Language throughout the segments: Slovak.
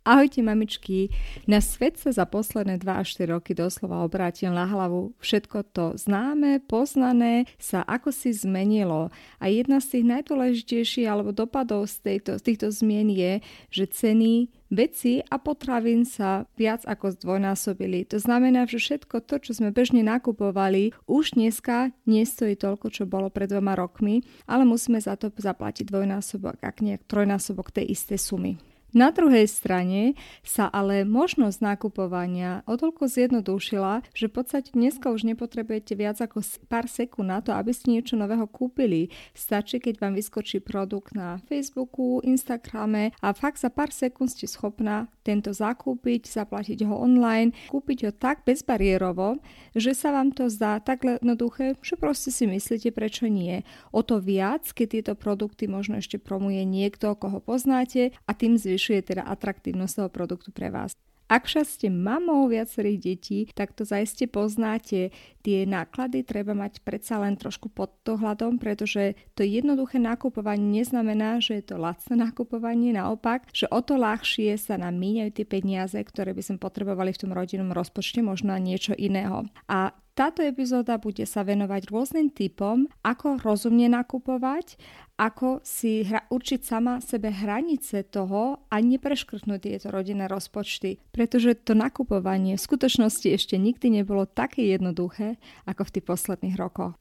Ahojte mamičky, na svet sa za posledné 2 až 4 roky doslova obrátil na hlavu. Všetko to známe, poznané sa ako si zmenilo. A jedna z tých najdôležitejších alebo dopadov z, tejto, z týchto zmien je, že ceny veci a potravín sa viac ako zdvojnásobili. To znamená, že všetko to, čo sme bežne nakupovali, už dneska nestojí toľko, čo bolo pred dvoma rokmi, ale musíme za to zaplatiť dvojnásobok, ak nejak trojnásobok tej istej sumy. Na druhej strane sa ale možnosť nakupovania o toľko zjednodušila, že v podstate dneska už nepotrebujete viac ako pár sekúnd na to, aby ste niečo nového kúpili. Stačí, keď vám vyskočí produkt na Facebooku, Instagrame a fakt za pár sekúnd ste schopná tento zakúpiť, zaplatiť ho online, kúpiť ho tak bezbariérovo, že sa vám to zdá tak jednoduché, že proste si myslíte, prečo nie. O to viac, keď tieto produkty možno ešte promuje niekto, koho poznáte a tým zvyšuje zvyšuje teda atraktívnosť toho produktu pre vás. Ak však ste mamou viacerých detí, tak to zaiste poznáte. Tie náklady treba mať predsa len trošku pod dohľadom, pretože to jednoduché nakupovanie neznamená, že je to lacné nakupovanie, naopak, že o to ľahšie sa nám míňajú tie peniaze, ktoré by sme potrebovali v tom rodinnom rozpočte, možno niečo iného. A táto epizóda bude sa venovať rôznym typom, ako rozumne nakupovať ako si hra, určiť sama sebe hranice toho a nepreškrtnúť tieto rodinné rozpočty. Pretože to nakupovanie v skutočnosti ešte nikdy nebolo také jednoduché ako v tých posledných rokoch.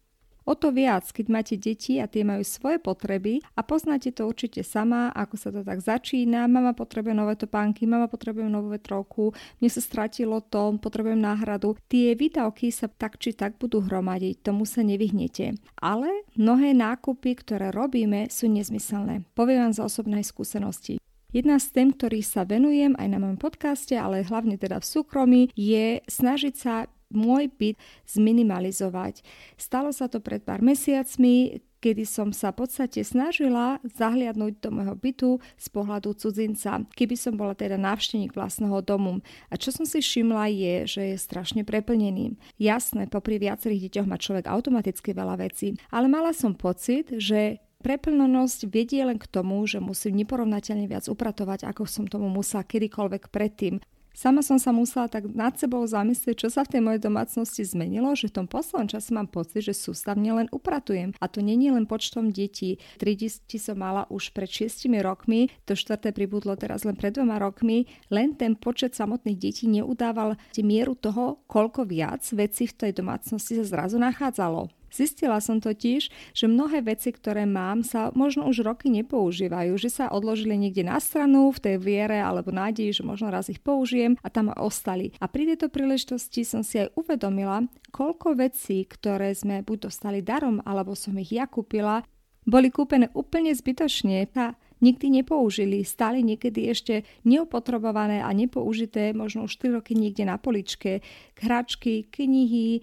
O to viac, keď máte deti a tie majú svoje potreby a poznáte to určite sama, ako sa to tak začína. Mama potrebuje nové topánky, mama potrebuje novú vetrovku, mne sa stratilo to, potrebujem náhradu. Tie výdavky sa tak či tak budú hromadiť, tomu sa nevyhnete. Ale mnohé nákupy, ktoré robíme, sú nezmyselné. Poviem vám z osobnej skúsenosti. Jedna z tém, ktorých sa venujem aj na mojom podcaste, ale hlavne teda v súkromí, je snažiť sa môj byt zminimalizovať. Stalo sa to pred pár mesiacmi, kedy som sa v podstate snažila zahliadnúť do môjho bytu z pohľadu cudzinca, keby som bola teda návštevník vlastného domu. A čo som si všimla je, že je strašne preplnený. Jasné, popri viacerých deťoch má človek automaticky veľa vecí, ale mala som pocit, že Preplnenosť vedie len k tomu, že musím neporovnateľne viac upratovať, ako som tomu musela kedykoľvek predtým. Sama som sa musela tak nad sebou zamyslieť, čo sa v tej mojej domácnosti zmenilo, že v tom poslednom čase mám pocit, že sústavne len upratujem. A to není len počtom detí. Tri deti som mala už pred 6 rokmi, to štvrté pribudlo teraz len pred dvoma rokmi. Len ten počet samotných detí neudával mieru toho, koľko viac vecí v tej domácnosti sa zrazu nachádzalo. Zistila som totiž, že mnohé veci, ktoré mám, sa možno už roky nepoužívajú, že sa odložili niekde na stranu v tej viere alebo nádeji, že možno raz ich použijem a tam ostali. A pri tejto príležitosti som si aj uvedomila, koľko vecí, ktoré sme buď dostali darom, alebo som ich ja kúpila, boli kúpené úplne zbytočne a nikdy nepoužili, stáli niekedy ešte neopotrebované a nepoužité, možno už 4 roky niekde na poličke, hračky, knihy,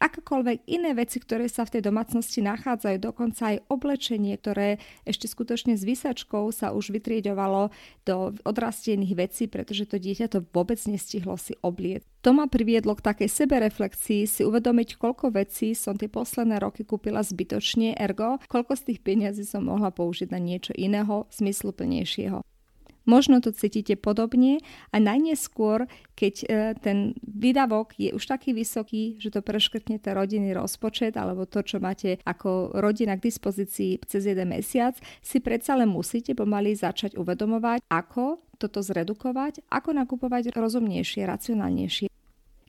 akékoľvek iné veci, ktoré sa v tej domácnosti nachádzajú, dokonca aj oblečenie, ktoré ešte skutočne s vysačkou sa už vytriedovalo do odrastených vecí, pretože to dieťa to vôbec nestihlo si oblieť. To ma priviedlo k takej sebereflexii, si uvedomiť, koľko vecí som tie posledné roky kúpila zbytočne, ergo, koľko z tých peniazí som mohla použiť na niečo iného, zmysluplnejšieho. Možno to cítite podobne a najneskôr, keď e, ten výdavok je už taký vysoký, že to preškrtnete rodinný rozpočet alebo to, čo máte ako rodina k dispozícii cez jeden mesiac, si predsa len musíte pomaly začať uvedomovať, ako toto zredukovať, ako nakupovať rozumnejšie, racionálnejšie.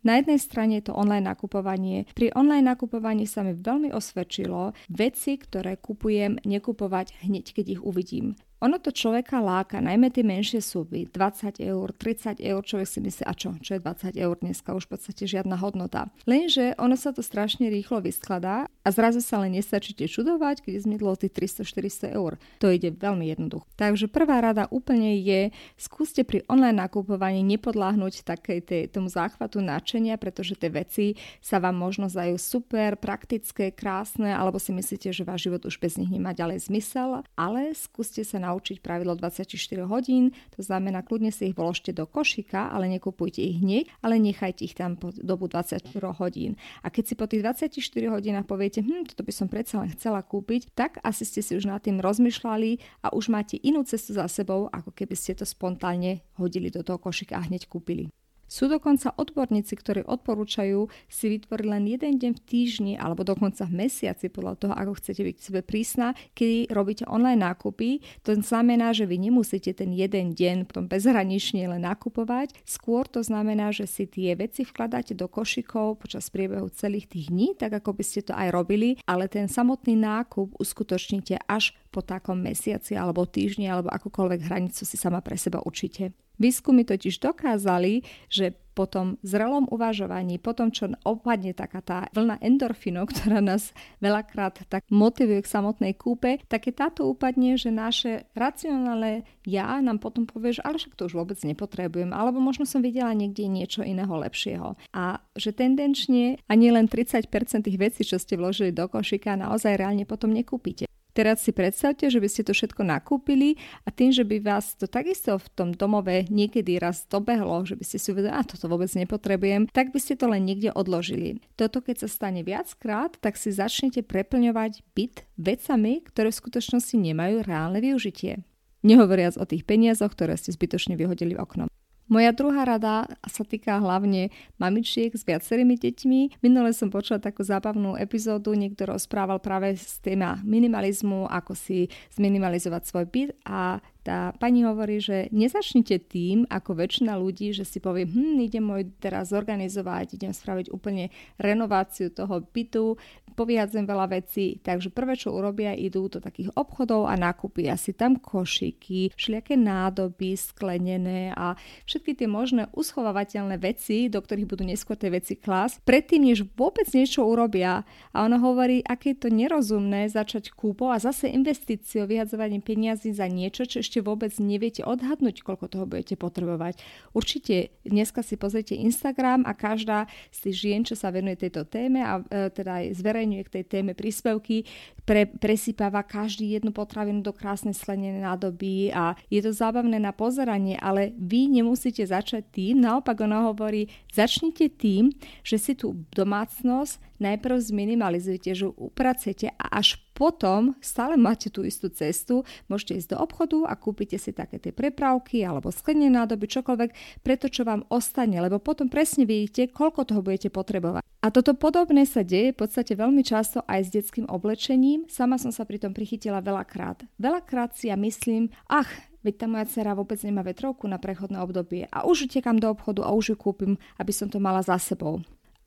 Na jednej strane je to online nakupovanie. Pri online nakupovaní sa mi veľmi osvedčilo veci, ktoré kupujem, nekupovať hneď, keď ich uvidím. Ono to človeka láka, najmä tie menšie sumy, 20 eur, 30 eur, človek si myslí, a čo, čo je 20 eur dneska, už v podstate žiadna hodnota. Lenže ono sa to strašne rýchlo vyskladá a zrazu sa len nestačíte čudovať, keď zmidlo tých 300-400 eur. To ide veľmi jednoducho. Takže prvá rada úplne je, skúste pri online nakupovaní nepodláhnuť takej tej, tomu záchvatu nadšenia, pretože tie veci sa vám možno zdajú super, praktické, krásne, alebo si myslíte, že váš život už bez nich nemá ďalej zmysel, ale skúste sa na naučiť pravidlo 24 hodín, to znamená, kľudne si ich vložte do košika, ale nekupujte ich hneď, ale nechajte ich tam po dobu 24 hodín. A keď si po tých 24 hodinách poviete, hm, toto by som predsa len chcela kúpiť, tak asi ste si už nad tým rozmýšľali a už máte inú cestu za sebou, ako keby ste to spontánne hodili do toho košika a hneď kúpili. Sú dokonca odborníci, ktorí odporúčajú si vytvoriť len jeden deň v týždni alebo dokonca v mesiaci podľa toho, ako chcete byť sebe prísna, kedy robíte online nákupy. To znamená, že vy nemusíte ten jeden deň potom bezhranične len nakupovať. Skôr to znamená, že si tie veci vkladáte do košikov počas priebehu celých tých dní, tak ako by ste to aj robili, ale ten samotný nákup uskutočníte až po takom mesiaci alebo týždni alebo akúkoľvek hranicu si sama pre seba určite. Výskumy totiž dokázali, že po tom zrelom uvažovaní, po tom, čo opadne taká tá vlna endorfinov, ktorá nás veľakrát tak motivuje k samotnej kúpe, tak je táto upadne, že naše racionálne ja nám potom povie, že ale však to už vôbec nepotrebujem, alebo možno som videla niekde niečo iného lepšieho. A že tendenčne ani len 30% tých vecí, čo ste vložili do košika, naozaj reálne potom nekúpite. Teraz si predstavte, že by ste to všetko nakúpili a tým, že by vás to takisto v tom domove niekedy raz dobehlo, že by ste si uvedali, a toto vôbec nepotrebujem, tak by ste to len niekde odložili. Toto keď sa stane viackrát, tak si začnete preplňovať byt vecami, ktoré v skutočnosti nemajú reálne využitie. Nehovoriac o tých peniazoch, ktoré ste zbytočne vyhodili oknom. Moja druhá rada sa týka hlavne mamičiek s viacerými deťmi. Minule som počula takú zábavnú epizódu, niekto rozprával práve z téma minimalizmu, ako si zminimalizovať svoj byt a tá pani hovorí, že nezačnite tým, ako väčšina ľudí, že si povie, hm, idem môj teraz zorganizovať, idem spraviť úplne renováciu toho bytu, povyhadzujem veľa vecí, takže prvé, čo urobia, idú do takých obchodov a nakúpia si tam košiky, všelijaké nádoby sklenené a všetky tie možné uschovávateľné veci, do ktorých budú neskôr tie veci klásť, predtým, než vôbec niečo urobia. A ona hovorí, aké je to nerozumné začať kúpou a zase investíciou, vyhadzovaním peniazy za niečo, čo ešte vôbec neviete odhadnúť, koľko toho budete potrebovať. Určite dneska si pozrite Instagram a každá z tých žien, čo sa venuje tejto téme a e, teda aj zverejňuje k tej téme príspevky, pre, presypáva každý jednu potravinu do krásnej slenenej nádoby a je to zábavné na pozeranie, ale vy nemusíte začať tým, naopak ona hovorí, začnite tým, že si tú domácnosť najprv zminimalizujete, že upracete a až potom stále máte tú istú cestu, môžete ísť do obchodu a kúpite si také tie prepravky alebo sklenené nádoby, čokoľvek, preto čo vám ostane, lebo potom presne vidíte, koľko toho budete potrebovať. A toto podobné sa deje v podstate veľmi často aj s detským oblečením. Sama som sa pri tom prichytila veľakrát. Veľakrát si ja myslím, ach, veď tá moja dcera vôbec nemá vetrovku na prechodné obdobie a už utekam do obchodu a už ju kúpim, aby som to mala za sebou.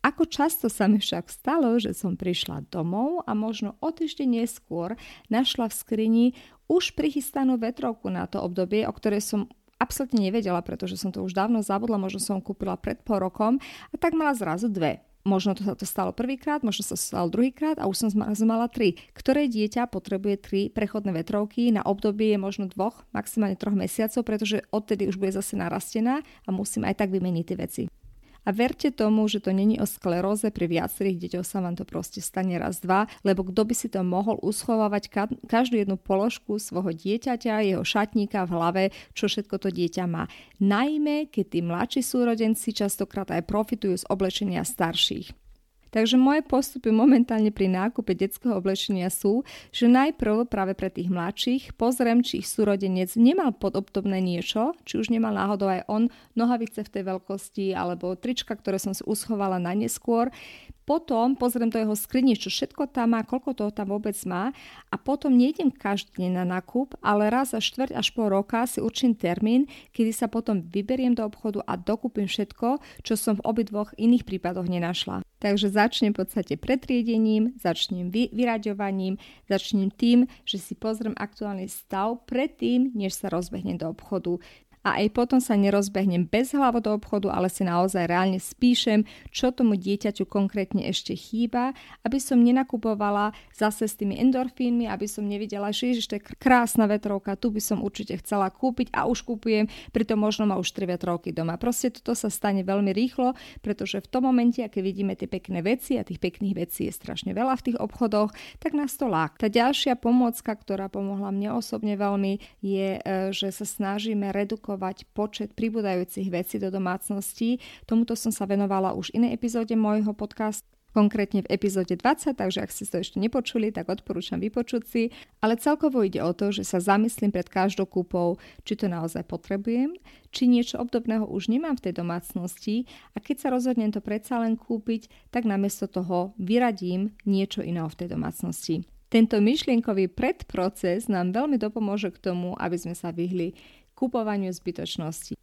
Ako často sa mi však stalo, že som prišla domov a možno o týždeň neskôr našla v skrini už prichystanú vetrovku na to obdobie, o ktorej som absolútne nevedela, pretože som to už dávno zabudla, možno som kúpila pred pol rokom a tak mala zrazu dve. Možno to sa to stalo prvýkrát, možno sa to stalo druhýkrát a už som mala tri. Ktoré dieťa potrebuje tri prechodné vetrovky na obdobie možno dvoch, maximálne troch mesiacov, pretože odtedy už bude zase narastená a musím aj tak vymeniť tie veci. A verte tomu, že to není o skleróze, pri viacerých deťoch sa vám to proste stane raz, dva, lebo kto by si to mohol uschovávať každú jednu položku svojho dieťaťa, jeho šatníka v hlave, čo všetko to dieťa má. Najmä, keď tí mladší súrodenci častokrát aj profitujú z oblečenia starších. Takže moje postupy momentálne pri nákupe detského oblečenia sú, že najprv práve pre tých mladších pozriem, či ich súrodenec nemal podobné niečo, či už nemal náhodou aj on nohavice v tej veľkosti alebo trička, ktoré som si uschovala na neskôr. Potom pozriem do jeho skrine, čo všetko tam má, koľko toho tam vôbec má a potom nejdem každý deň na nákup, ale raz za štvrť až pol roka si určím termín, kedy sa potom vyberiem do obchodu a dokúpim všetko, čo som v obidvoch iných prípadoch nenašla. Takže začnem v podstate pretriedením, začnem vy, vyraďovaním, začnem tým, že si pozriem aktuálny stav predtým, než sa rozbehnem do obchodu a aj potom sa nerozbehnem bez hlavo do obchodu, ale si naozaj reálne spíšem, čo tomu dieťaťu konkrétne ešte chýba, aby som nenakupovala zase s tými endorfínmi, aby som nevidela, že ježiš, to krásna vetrovka, tu by som určite chcela kúpiť a už kúpujem, pritom možno má už 3 vetrovky doma. Proste toto sa stane veľmi rýchlo, pretože v tom momente, keď vidíme tie pekné veci a tých pekných vecí je strašne veľa v tých obchodoch, tak nás to lák. Tá ďalšia pomôcka, ktorá pomohla mne osobne veľmi, je, e, že sa snažíme redukovať redukovať počet pribúdajúcich vecí do domácností. Tomuto som sa venovala už inej epizóde môjho podcastu konkrétne v epizóde 20, takže ak ste to ešte nepočuli, tak odporúčam vypočuť si. Ale celkovo ide o to, že sa zamyslím pred každou kúpou, či to naozaj potrebujem, či niečo obdobného už nemám v tej domácnosti a keď sa rozhodnem to predsa len kúpiť, tak namiesto toho vyradím niečo iného v tej domácnosti. Tento myšlienkový predproces nám veľmi dopomôže k tomu, aby sme sa vyhli kupovaniu zbytočnosti.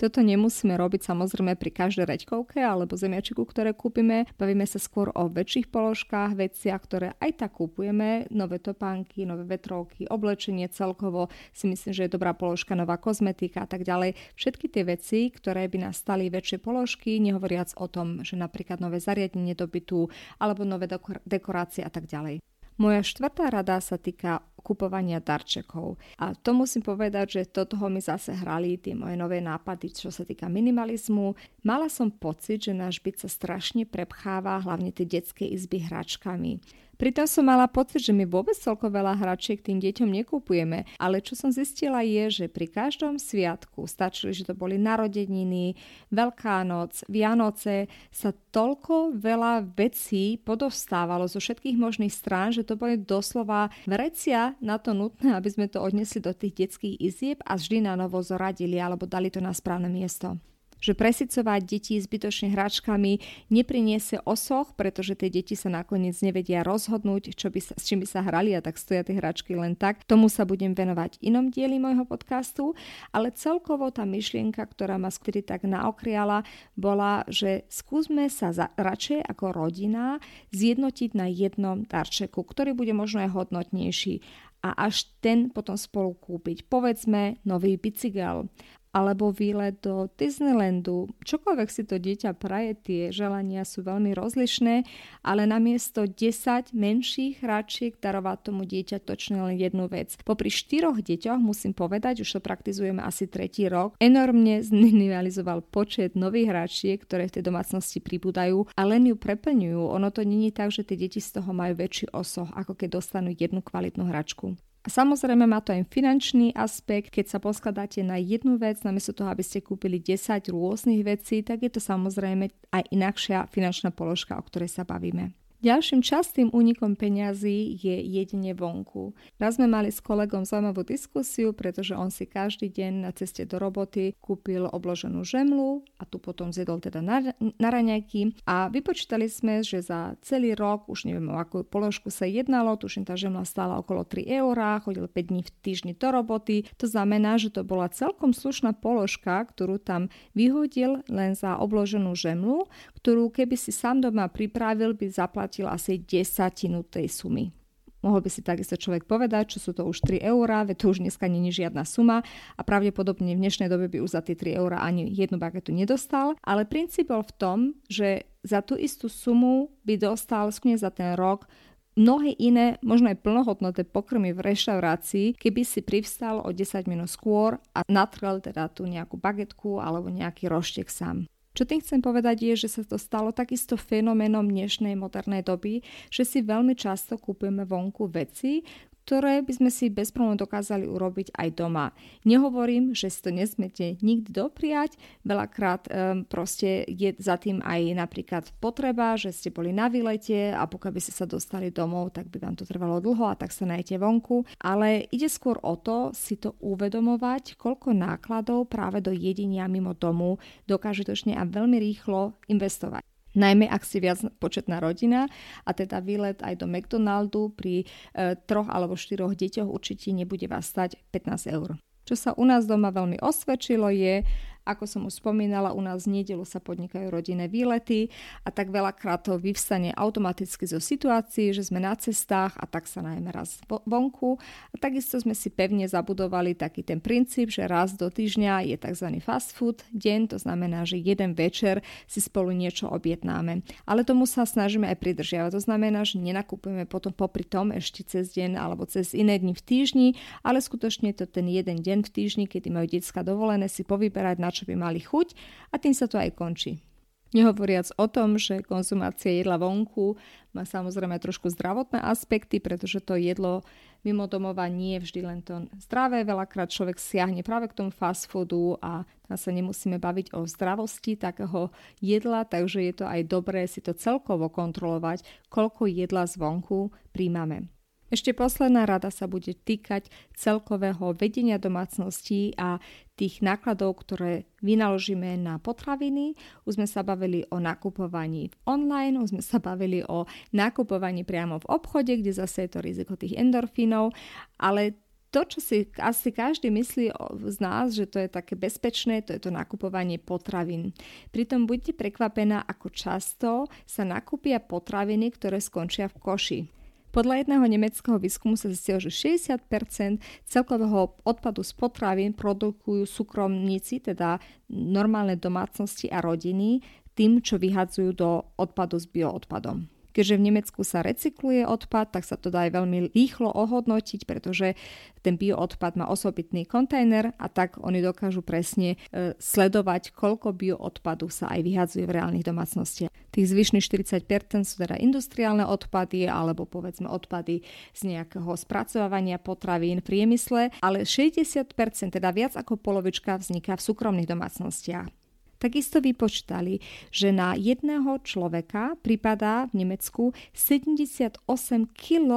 Toto nemusíme robiť samozrejme pri každej reďkovke alebo zemiačiku, ktoré kúpime. Bavíme sa skôr o väčších položkách, veciach, ktoré aj tak kúpujeme. Nové topánky, nové vetrovky, oblečenie celkovo si myslím, že je dobrá položka, nová kozmetika a tak ďalej. Všetky tie veci, ktoré by nás stali väčšie položky, nehovoriac o tom, že napríklad nové zariadenie do bytu alebo nové dekorácie a tak ďalej. Moja štvrtá rada sa týka kupovania darčekov. A to musím povedať, že do toho mi zase hrali tie moje nové nápady, čo sa týka minimalizmu. Mala som pocit, že náš byt sa strašne prepcháva, hlavne tie detské izby hračkami. Pritom som mala pocit, že my vôbec toľko veľa hračiek tým deťom nekupujeme, ale čo som zistila je, že pri každom sviatku, stačili, že to boli narodeniny, Veľká noc, Vianoce, sa toľko veľa vecí podostávalo zo všetkých možných strán, že to boli doslova vrecia na to nutné, aby sme to odnesli do tých detských izieb a vždy na novo zoradili alebo dali to na správne miesto že presycovať deti zbytočne hračkami nepriniesie osoch, pretože tie deti sa nakoniec nevedia rozhodnúť, čo by sa, s čím by sa hrali a tak stoja tie hračky len tak. Tomu sa budem venovať inom dieli môjho podcastu, ale celkovo tá myšlienka, ktorá ma skôr tak naokriala, bola, že skúsme sa za, radšej ako rodina zjednotiť na jednom darčeku, ktorý bude možno aj hodnotnejší a až ten potom spolu kúpiť. Povedzme nový bicykel alebo výlet do Disneylandu. Čokoľvek si to dieťa praje, tie želania sú veľmi rozlišné, ale namiesto 10 menších hračiek darovať tomu dieťa točne len jednu vec. Popri štyroch deťoch musím povedať, už to praktizujeme asi tretí rok, enormne zminimalizoval počet nových hračiek, ktoré v tej domácnosti pribúdajú a len ju preplňujú. Ono to není tak, že tie deti z toho majú väčší osoch, ako keď dostanú jednu kvalitnú hračku. A samozrejme má to aj finančný aspekt, keď sa poskladáte na jednu vec, namiesto toho, aby ste kúpili 10 rôznych vecí, tak je to samozrejme aj inakšia finančná položka, o ktorej sa bavíme. Ďalším častým únikom peňazí je jedenie vonku. Raz sme mali s kolegom zaujímavú diskusiu, pretože on si každý deň na ceste do roboty kúpil obloženú žemlu a tu potom zjedol teda na, na raňajky a vypočítali sme, že za celý rok, už neviem o akú položku sa jednalo, tuším tá žemla stála okolo 3 eurá, chodil 5 dní v týždni do roboty, to znamená, že to bola celkom slušná položka, ktorú tam vyhodil len za obloženú žemlu, ktorú keby si sám doma pripravil, by zaplatil zaplatil asi desatinu tej sumy. Mohol by si takisto človek povedať, čo sú to už 3 eurá, veď to už dneska není žiadna suma a pravdepodobne v dnešnej dobe by už za tie 3 eurá ani jednu bagetu nedostal. Ale princíp bol v tom, že za tú istú sumu by dostal skôr za ten rok mnohé iné, možno aj plnohodnotné pokrmy v reštaurácii, keby si privstal o 10 minút skôr a natrel teda tú nejakú bagetku alebo nejaký roštek sám. Čo tým chcem povedať je, že sa to stalo takisto fenoménom dnešnej modernej doby, že si veľmi často kúpujeme vonku veci, ktoré by sme si bez problémov dokázali urobiť aj doma. Nehovorím, že si to nesmiete nikdy dopriať, veľakrát um, proste je za tým aj napríklad potreba, že ste boli na výlete a pokiaľ by ste sa dostali domov, tak by vám to trvalo dlho a tak sa najete vonku. Ale ide skôr o to si to uvedomovať, koľko nákladov práve do jedenia mimo domu dokáže točne a veľmi rýchlo investovať. Najmä ak si viac početná rodina a teda výlet aj do McDonaldu pri e, troch alebo štyroch deťoch určite nebude vás stať 15 eur. Čo sa u nás doma veľmi osvedčilo je, ako som už spomínala, u nás v nedelu sa podnikajú rodinné výlety a tak veľakrát to vyvstane automaticky zo situácií, že sme na cestách a tak sa najmä raz vonku. A takisto sme si pevne zabudovali taký ten princíp, že raz do týždňa je tzv. fast food deň, to znamená, že jeden večer si spolu niečo objednáme. Ale tomu sa snažíme aj pridržiavať. To znamená, že nenakupujeme potom popri tom ešte cez deň alebo cez iné dni v týždni, ale skutočne to ten jeden deň v týždni, kedy majú detská dovolené, si povyberať na čo by mali chuť a tým sa to aj končí. Nehovoriac o tom, že konzumácia jedla vonku má samozrejme trošku zdravotné aspekty, pretože to jedlo mimo domova nie je vždy len to zdravé. Veľakrát človek siahne práve k tomu fast foodu a tam sa nemusíme baviť o zdravosti takého jedla, takže je to aj dobré si to celkovo kontrolovať, koľko jedla zvonku príjmame. Ešte posledná rada sa bude týkať celkového vedenia domácností a tých nákladov, ktoré vynaložíme na potraviny. Už sme sa bavili o nakupovaní online, už sme sa bavili o nakupovaní priamo v obchode, kde zase je to riziko tých endorfínov, ale to, čo si asi každý myslí z nás, že to je také bezpečné, to je to nakupovanie potravín. Pritom buďte prekvapená, ako často sa nakúpia potraviny, ktoré skončia v koši. Podľa jedného nemeckého výskumu sa zistilo, že 60% celkového odpadu z potravín produkujú súkromníci, teda normálne domácnosti a rodiny, tým, čo vyhadzujú do odpadu s bioodpadom. Keďže v Nemecku sa recykluje odpad, tak sa to dá aj veľmi rýchlo ohodnotiť, pretože ten bioodpad má osobitný kontajner a tak oni dokážu presne e, sledovať, koľko bioodpadu sa aj vyhadzuje v reálnych domácnostiach. Tých zvyšných 40% sú teda industriálne odpady alebo povedzme odpady z nejakého spracovania potravín v priemysle, ale 60%, teda viac ako polovička vzniká v súkromných domácnostiach. Takisto vypočítali, že na jedného človeka pripadá v Nemecku 78 kg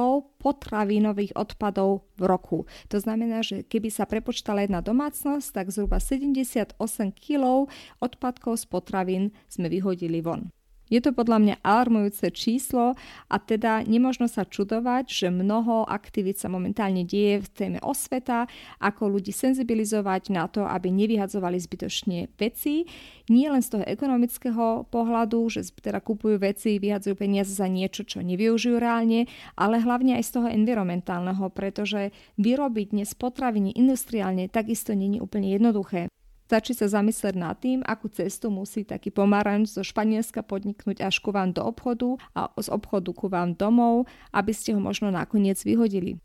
potravinových odpadov v roku. To znamená, že keby sa prepočítala jedna domácnosť, tak zhruba 78 kg odpadkov z potravín sme vyhodili von. Je to podľa mňa alarmujúce číslo a teda nemožno sa čudovať, že mnoho aktivít sa momentálne deje v téme osveta, ako ľudí senzibilizovať na to, aby nevyhadzovali zbytočne veci. Nie len z toho ekonomického pohľadu, že teda kupujú veci, vyhadzujú peniaze za niečo, čo nevyužijú reálne, ale hlavne aj z toho environmentálneho, pretože vyrobiť dnes potraviny industriálne takisto není úplne jednoduché. Stačí sa zamyslieť nad tým, akú cestu musí taký pomaranč zo Španielska podniknúť až ku vám do obchodu a z obchodu ku vám domov, aby ste ho možno nakoniec vyhodili.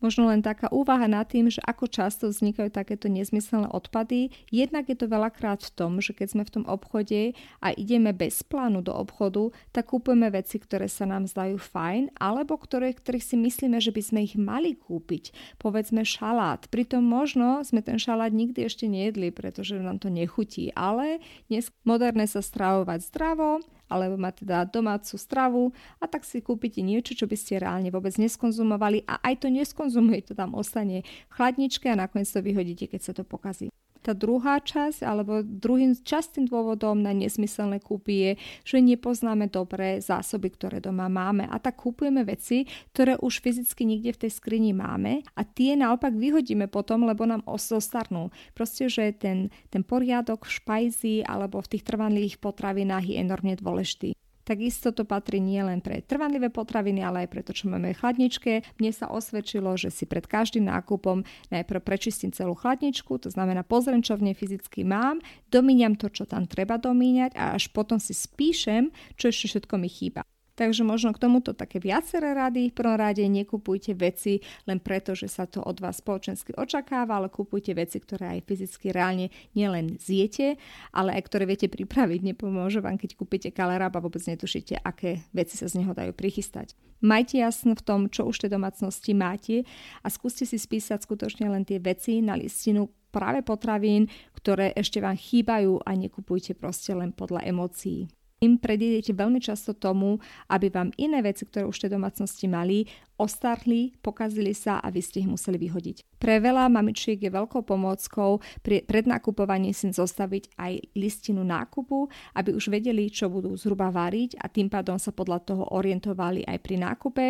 Možno len taká úvaha nad tým, že ako často vznikajú takéto nezmyselné odpady. Jednak je to veľakrát v tom, že keď sme v tom obchode a ideme bez plánu do obchodu, tak kúpujeme veci, ktoré sa nám zdajú fajn, alebo ktoré, ktorých si myslíme, že by sme ich mali kúpiť. Povedzme šalát. Pritom možno sme ten šalát nikdy ešte nejedli, pretože nám to nechutí. Ale dnes moderné sa stravovať zdravo, alebo má teda domácu stravu a tak si kúpite niečo, čo by ste reálne vôbec neskonzumovali a aj to neskonzumujete, to tam ostane v chladničke a nakoniec to vyhodíte, keď sa to pokazí. Tá druhá časť, alebo druhým častým dôvodom na nesmyselné kúpy je, že nepoznáme dobré zásoby, ktoré doma máme a tak kúpujeme veci, ktoré už fyzicky niekde v tej skrini máme a tie naopak vyhodíme potom, lebo nám zostarnú. Proste, že ten, ten poriadok v špajzi alebo v tých trvanlivých potravinách je enormne dôležitý. Takisto to patrí nielen pre trvanlivé potraviny, ale aj pre to, čo máme v chladničke. Mne sa osvedčilo, že si pred každým nákupom najprv prečistím celú chladničku, to znamená pozriem, čo v nej fyzicky mám, domíňam to, čo tam treba domíňať a až potom si spíšem, čo ešte všetko mi chýba. Takže možno k tomuto také viaceré rady. V prvom rade nekupujte veci len preto, že sa to od vás spoločensky očakáva, ale kupujte veci, ktoré aj fyzicky reálne nielen zjete, ale aj ktoré viete pripraviť. Nepomôže vám, keď kúpite kalerab a vôbec netušíte, aké veci sa z neho dajú prichystať. Majte jasno v tom, čo už tej domácnosti máte a skúste si spísať skutočne len tie veci na listinu práve potravín, ktoré ešte vám chýbajú a nekupujte proste len podľa emócií im predídete veľmi často tomu, aby vám iné veci, ktoré už tej domácnosti mali, ostarli, pokazili sa a vy ste ich museli vyhodiť. Pre veľa mamičiek je veľkou pomôckou pri prednakupovaní si zostaviť aj listinu nákupu, aby už vedeli, čo budú zhruba variť a tým pádom sa podľa toho orientovali aj pri nákupe.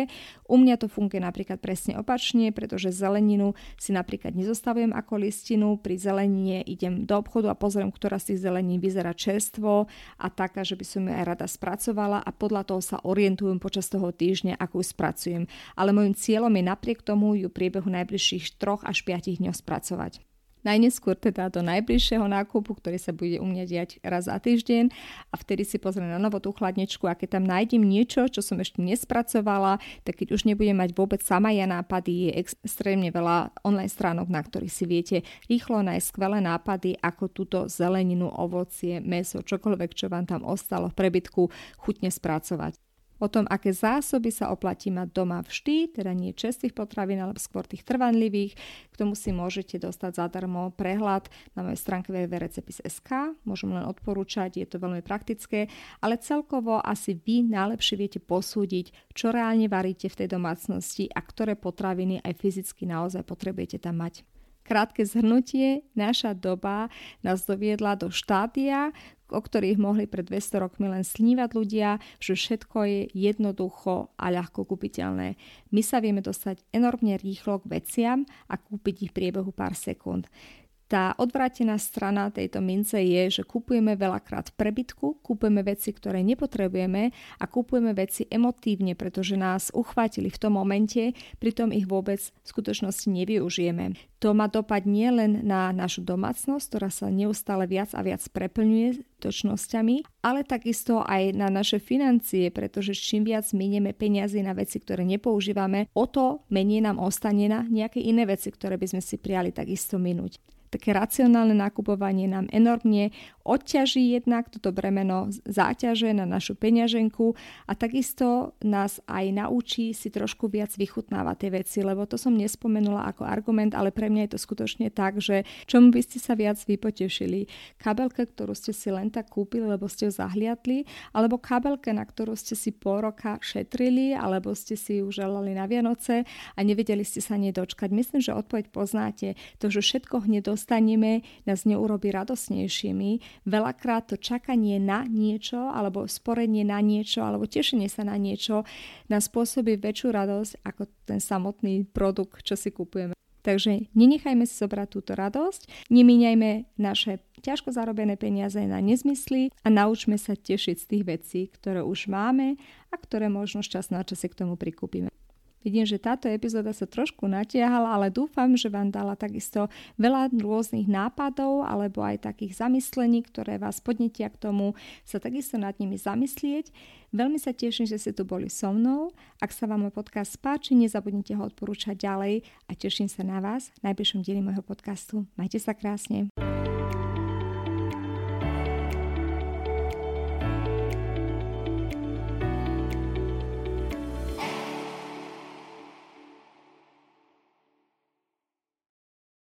U mňa to funguje napríklad presne opačne, pretože zeleninu si napríklad nezostavujem ako listinu, pri zelenine idem do obchodu a pozriem, ktorá z tých zelenín vyzerá čerstvo a taká, že by som ju aj rada spracovala a podľa toho sa orientujem počas toho týždňa, ako ju spracujem ale môjim cieľom je napriek tomu ju priebehu najbližších 3 až 5 dňov spracovať. Najneskôr teda do najbližšieho nákupu, ktorý sa bude u mňa diať raz za týždeň a vtedy si pozriem na novú tú chladničku a keď tam nájdem niečo, čo som ešte nespracovala, tak keď už nebudem mať vôbec sama ja nápady, je extrémne veľa online stránok, na ktorých si viete rýchlo nájsť skvelé nápady, ako túto zeleninu, ovocie, meso, čokoľvek, čo vám tam ostalo v prebytku, chutne spracovať. O tom, aké zásoby sa oplatí mať doma vždy, teda nie čerstvých potravín, ale skôr tých trvanlivých. K tomu si môžete dostať zadarmo prehľad na mojej stránke www.recepis.sk. Môžem len odporúčať, je to veľmi praktické, ale celkovo asi vy najlepšie viete posúdiť, čo reálne varíte v tej domácnosti a ktoré potraviny aj fyzicky naozaj potrebujete tam mať. Krátke zhrnutie, naša doba nás doviedla do štádia, o ktorých mohli pred 200 rokmi len snívať ľudia, že všetko je jednoducho a ľahko kúpiteľné. My sa vieme dostať enormne rýchlo k veciam a kúpiť ich v priebehu pár sekúnd. Tá odvrátená strana tejto mince je, že kupujeme veľakrát prebytku, kupujeme veci, ktoré nepotrebujeme a kupujeme veci emotívne, pretože nás uchvátili v tom momente, pritom ich vôbec v skutočnosti nevyužijeme. To má dopad nielen na našu domácnosť, ktorá sa neustále viac a viac preplňuje točnosťami, ale takisto aj na naše financie, pretože čím viac minieme peniazy na veci, ktoré nepoužívame, o to menej nám ostane na nejaké iné veci, ktoré by sme si prijali takisto minúť také racionálne nakupovanie nám enormne odťaží jednak toto bremeno záťaže na našu peňaženku a takisto nás aj naučí si trošku viac vychutnávať tie veci, lebo to som nespomenula ako argument, ale pre mňa je to skutočne tak, že čomu by ste sa viac vypotešili? Kabelke, ktorú ste si len tak kúpili, lebo ste ju zahliadli, alebo kabelke, na ktorú ste si pol roka šetrili, alebo ste si ju želali na Vianoce a nevedeli ste sa nedočkať. Myslím, že odpoveď poznáte. To, že všetko hneď dostaneme, nás neurobi radosnejšími. Veľakrát to čakanie na niečo, alebo sporenie na niečo, alebo tešenie sa na niečo nás spôsobí väčšiu radosť ako ten samotný produkt, čo si kupujeme. Takže nenechajme si zobrať túto radosť, nemíňajme naše ťažko zarobené peniaze na nezmysly a naučme sa tešiť z tých vecí, ktoré už máme a ktoré možno na čase k tomu prikúpime. Vidím, že táto epizóda sa trošku natiahala, ale dúfam, že vám dala takisto veľa rôznych nápadov alebo aj takých zamyslení, ktoré vás podnetia k tomu sa takisto nad nimi zamyslieť. Veľmi sa teším, že ste tu boli so mnou. Ak sa vám môj podcast páči, nezabudnite ho odporúčať ďalej a teším sa na vás v najbližšom dieli môjho podcastu. Majte sa krásne.